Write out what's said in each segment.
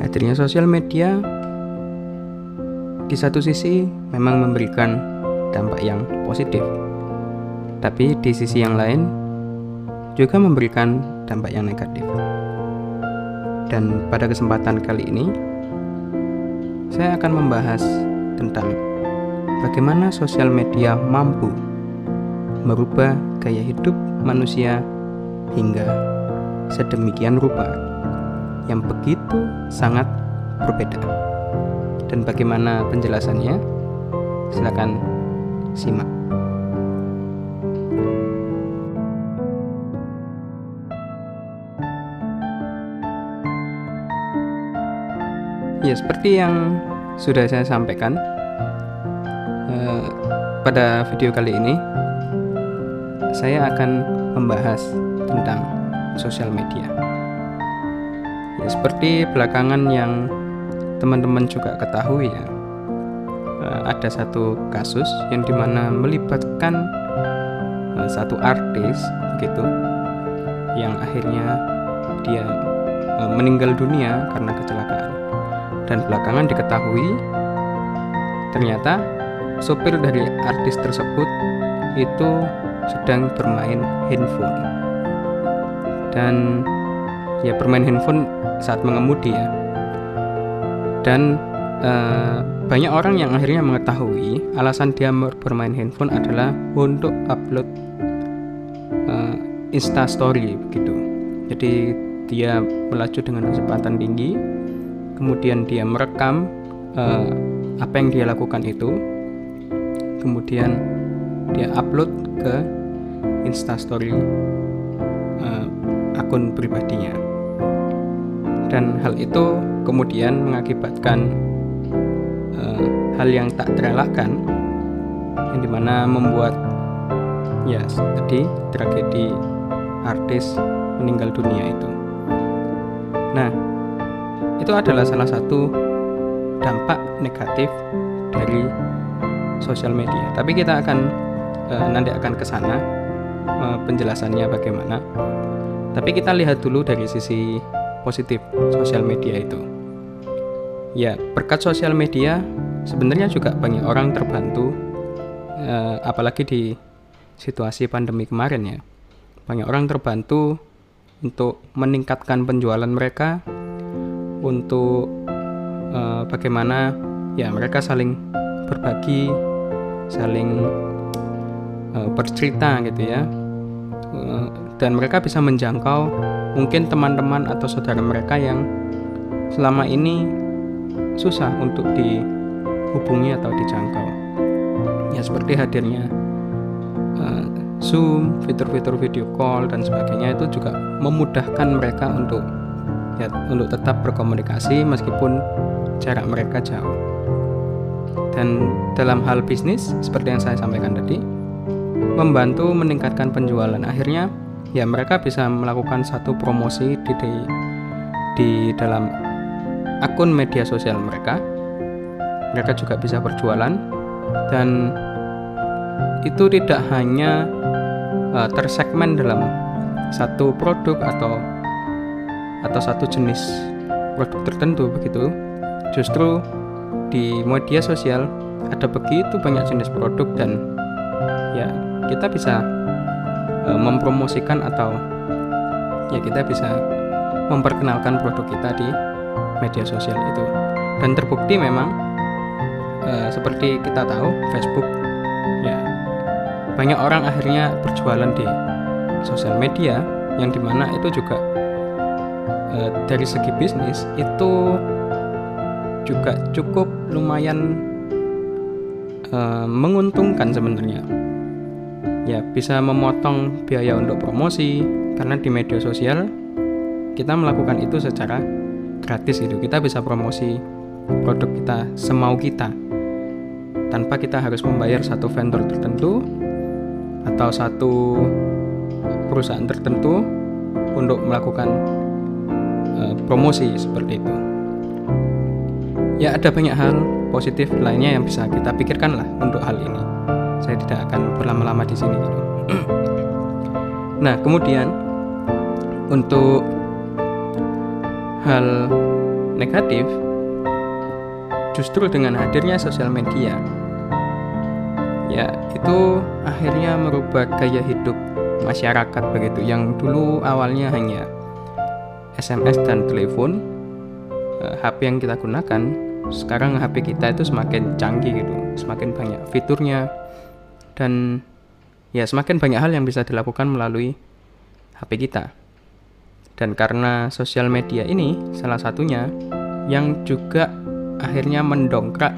hadirnya sosial media di satu sisi memang memberikan dampak yang positif, tapi di sisi yang lain juga memberikan dampak yang negatif. Dan pada kesempatan kali ini, saya akan membahas tentang bagaimana sosial media mampu merubah gaya hidup manusia hingga sedemikian rupa yang begitu sangat berbeda dan bagaimana penjelasannya? Silakan simak. Ya, seperti yang sudah saya sampaikan eh, pada video kali ini, saya akan membahas tentang sosial media. Seperti belakangan yang teman-teman juga ketahui ya eh, ada satu kasus yang di mana melibatkan eh, satu artis begitu yang akhirnya dia eh, meninggal dunia karena kecelakaan. Dan belakangan diketahui ternyata sopir dari artis tersebut itu sedang bermain handphone. Dan ya bermain handphone saat mengemudi ya dan uh, banyak orang yang akhirnya mengetahui alasan dia bermain handphone adalah untuk upload uh, Insta Story begitu. Jadi dia melaju dengan kecepatan tinggi, kemudian dia merekam uh, apa yang dia lakukan itu, kemudian dia upload ke Insta Story uh, akun pribadinya. Dan hal itu kemudian mengakibatkan uh, hal yang tak terelakkan yang di mana membuat ya tadi tragedi artis meninggal dunia itu. Nah, itu adalah salah satu dampak negatif dari sosial media. Tapi kita akan uh, nanti akan ke sana uh, penjelasannya bagaimana. Tapi kita lihat dulu dari sisi positif sosial media itu. Ya, berkat sosial media sebenarnya juga banyak orang terbantu eh, apalagi di situasi pandemi kemarin ya. Banyak orang terbantu untuk meningkatkan penjualan mereka untuk eh, bagaimana ya mereka saling berbagi, saling eh, bercerita gitu ya. Eh, dan mereka bisa menjangkau mungkin teman-teman atau saudara mereka yang selama ini susah untuk dihubungi atau dijangkau. Ya seperti hadirnya uh, Zoom, fitur-fitur video call dan sebagainya itu juga memudahkan mereka untuk ya untuk tetap berkomunikasi meskipun jarak mereka jauh. Dan dalam hal bisnis seperti yang saya sampaikan tadi, membantu meningkatkan penjualan. Akhirnya ya mereka bisa melakukan satu promosi di di, di dalam akun media sosial mereka. Mereka juga bisa berjualan. Dan itu tidak hanya uh, tersegmen dalam satu produk atau atau satu jenis produk tertentu begitu. Justru di media sosial ada begitu banyak jenis produk dan ya kita bisa e, mempromosikan atau ya kita bisa memperkenalkan produk kita di media sosial itu. Dan terbukti memang e, seperti kita tahu Facebook ya banyak orang akhirnya berjualan di sosial media yang di mana itu juga e, dari segi bisnis itu juga cukup lumayan e, menguntungkan sebenarnya ya bisa memotong biaya untuk promosi karena di media sosial kita melakukan itu secara gratis itu kita bisa promosi produk kita semau kita. Tanpa kita harus membayar satu vendor tertentu atau satu perusahaan tertentu untuk melakukan uh, promosi seperti itu. Ya ada banyak hal positif lainnya yang bisa kita pikirkan lah untuk hal ini saya tidak akan berlama-lama di sini. Nah kemudian untuk hal negatif justru dengan hadirnya sosial media ya itu akhirnya merubah gaya hidup masyarakat begitu. Yang dulu awalnya hanya SMS dan telepon HP eh, yang kita gunakan sekarang HP kita itu semakin canggih gitu semakin banyak fiturnya dan ya semakin banyak hal yang bisa dilakukan melalui HP kita dan karena sosial media ini salah satunya yang juga akhirnya mendongkrak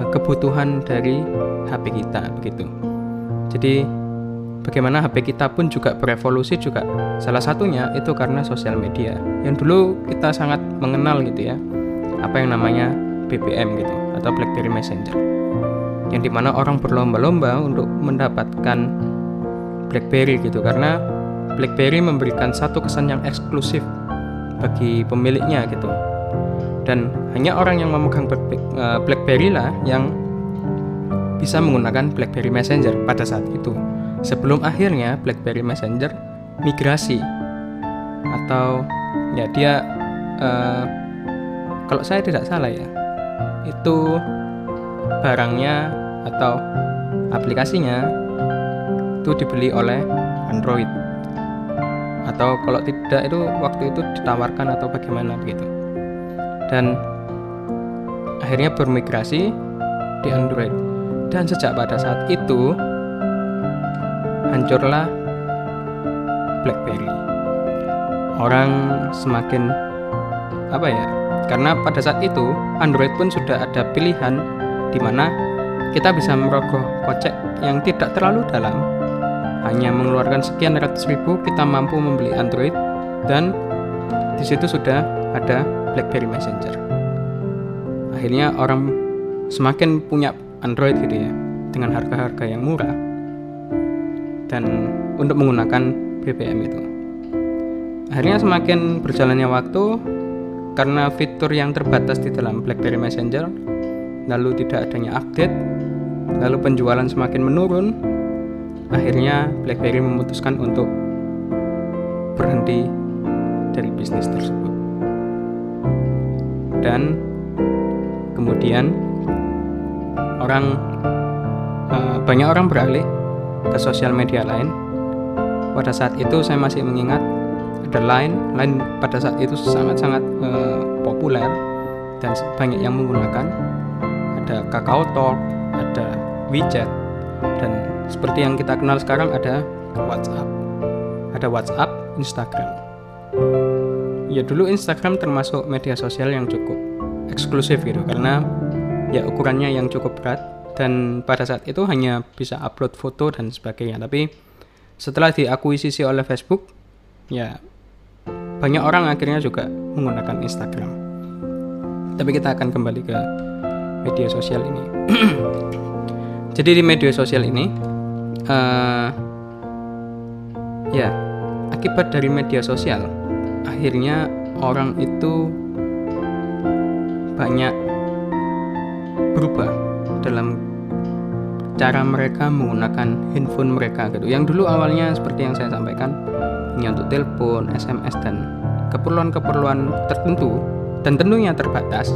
eh, kebutuhan dari HP kita begitu. Jadi bagaimana HP kita pun juga berevolusi juga salah satunya itu karena sosial media. Yang dulu kita sangat mengenal gitu ya apa yang namanya BBM gitu atau BlackBerry Messenger. Yang di mana orang berlomba-lomba untuk mendapatkan BlackBerry gitu. Karena BlackBerry memberikan satu kesan yang eksklusif bagi pemiliknya gitu. Dan hanya orang yang memegang eh, BlackBerry lah yang bisa menggunakan BlackBerry Messenger pada saat itu. Sebelum akhirnya BlackBerry Messenger migrasi. Atau ya dia uh, kalau saya tidak salah ya itu barangnya atau aplikasinya itu dibeli oleh Android atau kalau tidak itu waktu itu ditawarkan atau bagaimana begitu dan akhirnya bermigrasi di Android. Dan sejak pada saat itu hancurlah BlackBerry. Orang semakin apa ya? Karena pada saat itu Android pun sudah ada pilihan di mana kita bisa merogoh kocek yang tidak terlalu dalam. Hanya mengeluarkan sekian ratus ribu kita mampu membeli Android dan di situ sudah ada BlackBerry Messenger. Akhirnya orang semakin punya Android gitu ya dengan harga-harga yang murah dan untuk menggunakan BBM itu. Akhirnya semakin berjalannya waktu karena fitur yang terbatas di dalam BlackBerry Messenger lalu tidak adanya update lalu penjualan semakin menurun akhirnya BlackBerry memutuskan untuk berhenti dari bisnis tersebut. Dan kemudian orang uh, banyak orang beralih ke sosial media lain. Pada saat itu saya masih mengingat ada Line. Line pada saat itu sangat-sangat uh, populer dan banyak yang menggunakan ada Kakao Talk ada WeChat dan seperti yang kita kenal sekarang ada WhatsApp. Ada WhatsApp Instagram. Ya dulu Instagram termasuk media sosial yang cukup eksklusif gitu karena ya ukurannya yang cukup berat dan pada saat itu hanya bisa upload foto dan sebagainya. Tapi setelah diakuisisi oleh Facebook ya banyak orang akhirnya juga menggunakan Instagram. Tapi kita akan kembali ke media sosial ini jadi di media sosial ini uh, ya akibat dari media sosial akhirnya orang itu banyak berubah dalam cara mereka menggunakan handphone mereka gitu. Yang dulu awalnya seperti yang saya sampaikan hanya untuk telepon, SMS dan keperluan-keperluan tertentu dan tentunya terbatas.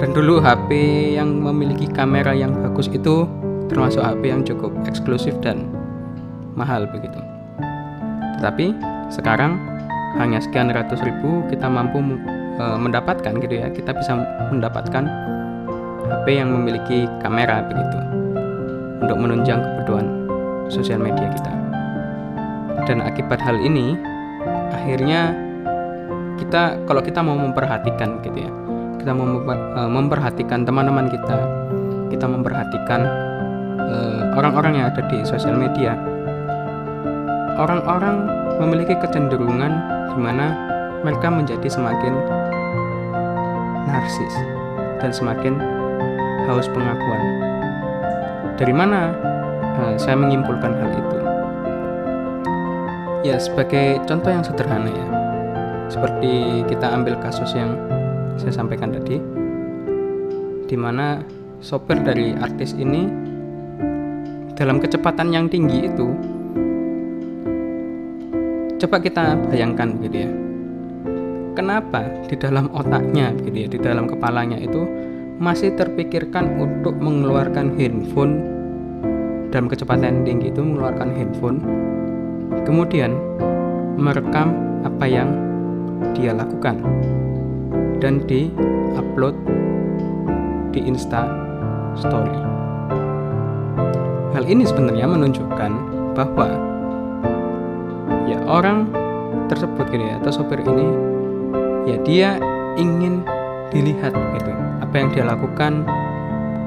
Dan dulu HP yang memiliki kamera yang bagus itu termasuk HP yang cukup eksklusif dan mahal begitu. Tetapi sekarang hanya sekian ratus ribu kita mampu e, mendapatkan gitu ya kita bisa mendapatkan HP yang memiliki kamera begitu untuk menunjang kebutuhan sosial media kita dan akibat hal ini akhirnya kita kalau kita mau memperhatikan gitu ya kita mau e, memperhatikan teman-teman kita kita memperhatikan e, orang-orang yang ada di sosial media orang-orang memiliki kecenderungan di mana mereka menjadi semakin narsis dan semakin haus pengakuan. Dari mana uh, saya menyimpulkan hal itu? Ya, sebagai contoh yang sederhana ya, seperti kita ambil kasus yang saya sampaikan tadi, di mana sopir dari artis ini dalam kecepatan yang tinggi itu Coba kita bayangkan gitu ya. kenapa di dalam otaknya gitu ya di dalam kepalanya itu masih terpikirkan untuk mengeluarkan handphone dalam kecepatan tinggi itu mengeluarkan handphone kemudian merekam apa yang dia lakukan dan di upload di Insta Story. Hal ini sebenarnya menunjukkan bahwa ya orang tersebut gitu ya atau sopir ini ya dia ingin dilihat gitu apa yang dia lakukan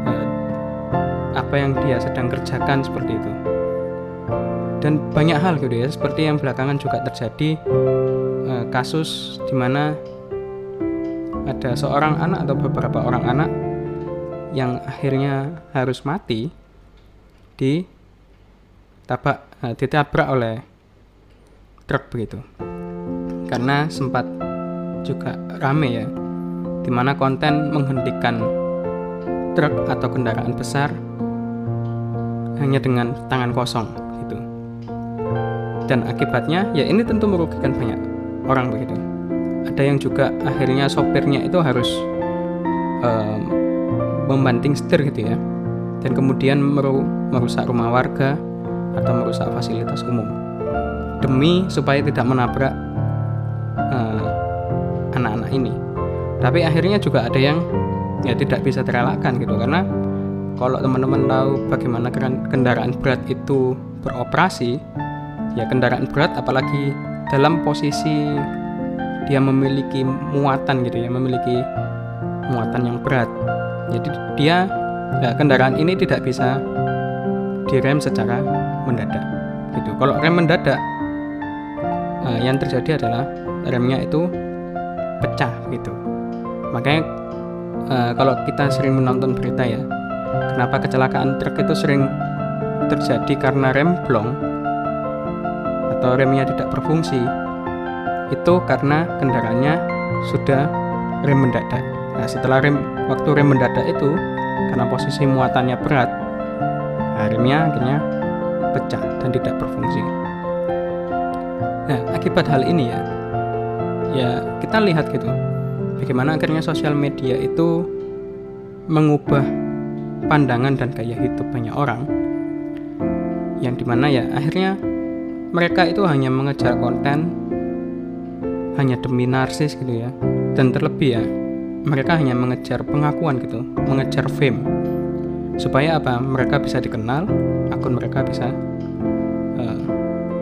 eh, apa yang dia sedang kerjakan seperti itu dan banyak hal gitu ya seperti yang belakangan juga terjadi eh, kasus di mana ada seorang anak atau beberapa orang anak yang akhirnya harus mati di tabak eh, ditabrak oleh truk begitu. Karena sempat juga rame ya di mana konten menghentikan truk atau kendaraan besar hanya dengan tangan kosong gitu. Dan akibatnya ya ini tentu merugikan banyak orang begitu ada yang juga akhirnya sopirnya itu harus um, membanting setir gitu ya. Dan kemudian meru merusak rumah warga atau merusak fasilitas umum. Demi supaya tidak menabrak eh, anak-anak uh, ini. Tapi akhirnya juga ada yang ya tidak bisa terelakkan gitu. Karena kalau teman-teman tahu bagaimana kendaraan berat itu beroperasi ya kendaraan berat apalagi dalam posisi dia memiliki muatan gitu ya memiliki muatan yang berat. Jadi dia ya, kendaraan ini tidak bisa direm secara mendadak gitu. Kalau rem mendadak uh, yang terjadi adalah remnya itu pecah gitu. Makanya uh, kalau kita sering menonton berita ya kenapa kecelakaan truk itu sering terjadi karena rem blong atau remnya tidak berfungsi itu karena kendaraannya sudah rem mendadak. Nah, setelah rem waktu rem mendadak itu karena posisi muatannya berat, nah, remnya akhirnya pecah dan tidak berfungsi. Nah, akibat hal ini ya, ya kita lihat gitu, bagaimana akhirnya sosial media itu mengubah pandangan dan gaya hidup banyak orang, yang di mana ya akhirnya mereka itu hanya mengejar konten hanya demi narsis gitu ya. Dan terlebih ya mereka hanya mengejar pengakuan gitu mengejar fame. Supaya apa? Mereka bisa dikenal akun mereka bisa uh,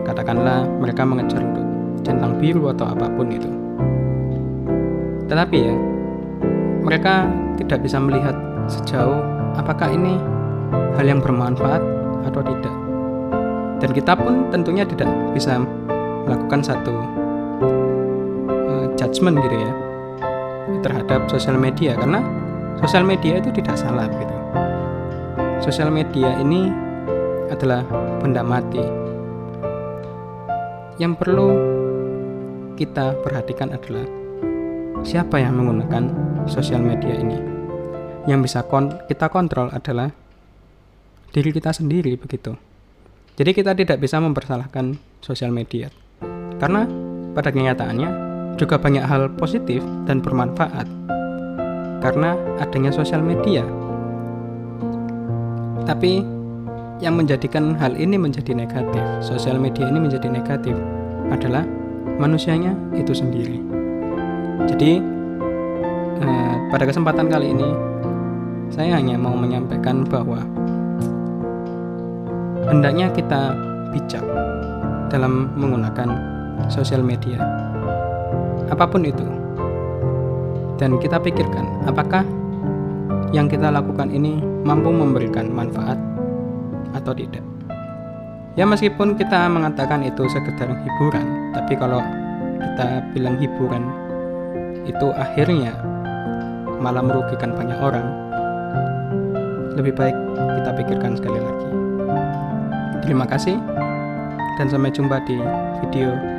katakanlah mereka mengejar untuk centang biru atau apa pun itu tetapi ya mereka tidak bisa melihat sejauh apakah ini hal yang bermanfaat atau tidak. Dan kita pun tentunya tidak bisa melakukan satu judgement gitu ya terhadap sosial media karena sosial media itu tidak salah gitu. Sosial media ini adalah benda mati. Yang perlu kita perhatikan adalah siapa yang menggunakan sosial media ini. Yang bisa kon kita kontrol adalah diri kita sendiri begitu. Jadi kita tidak bisa mempersalahkan sosial media. Karena pada kenyataannya juga banyak hal positif dan bermanfaat karena adanya sosial media. Tapi yang menjadikan hal ini menjadi negatif, sosial media ini menjadi negatif adalah manusianya itu sendiri. Jadi eh, pada kesempatan kali ini saya hanya mau menyampaikan bahwa hendaknya kita bijak dalam menggunakan sosial media apa pun itu. Dan kita pikirkan, apakah yang kita lakukan ini mampu memberikan manfaat atau tidak. Ya meskipun kita mengatakan itu sekedar hiburan, tapi kalau kita bilang hiburan itu akhirnya malah merugikan banyak orang, lebih baik kita pikirkan sekali lagi. Terima kasih dan sampai jumpa di video.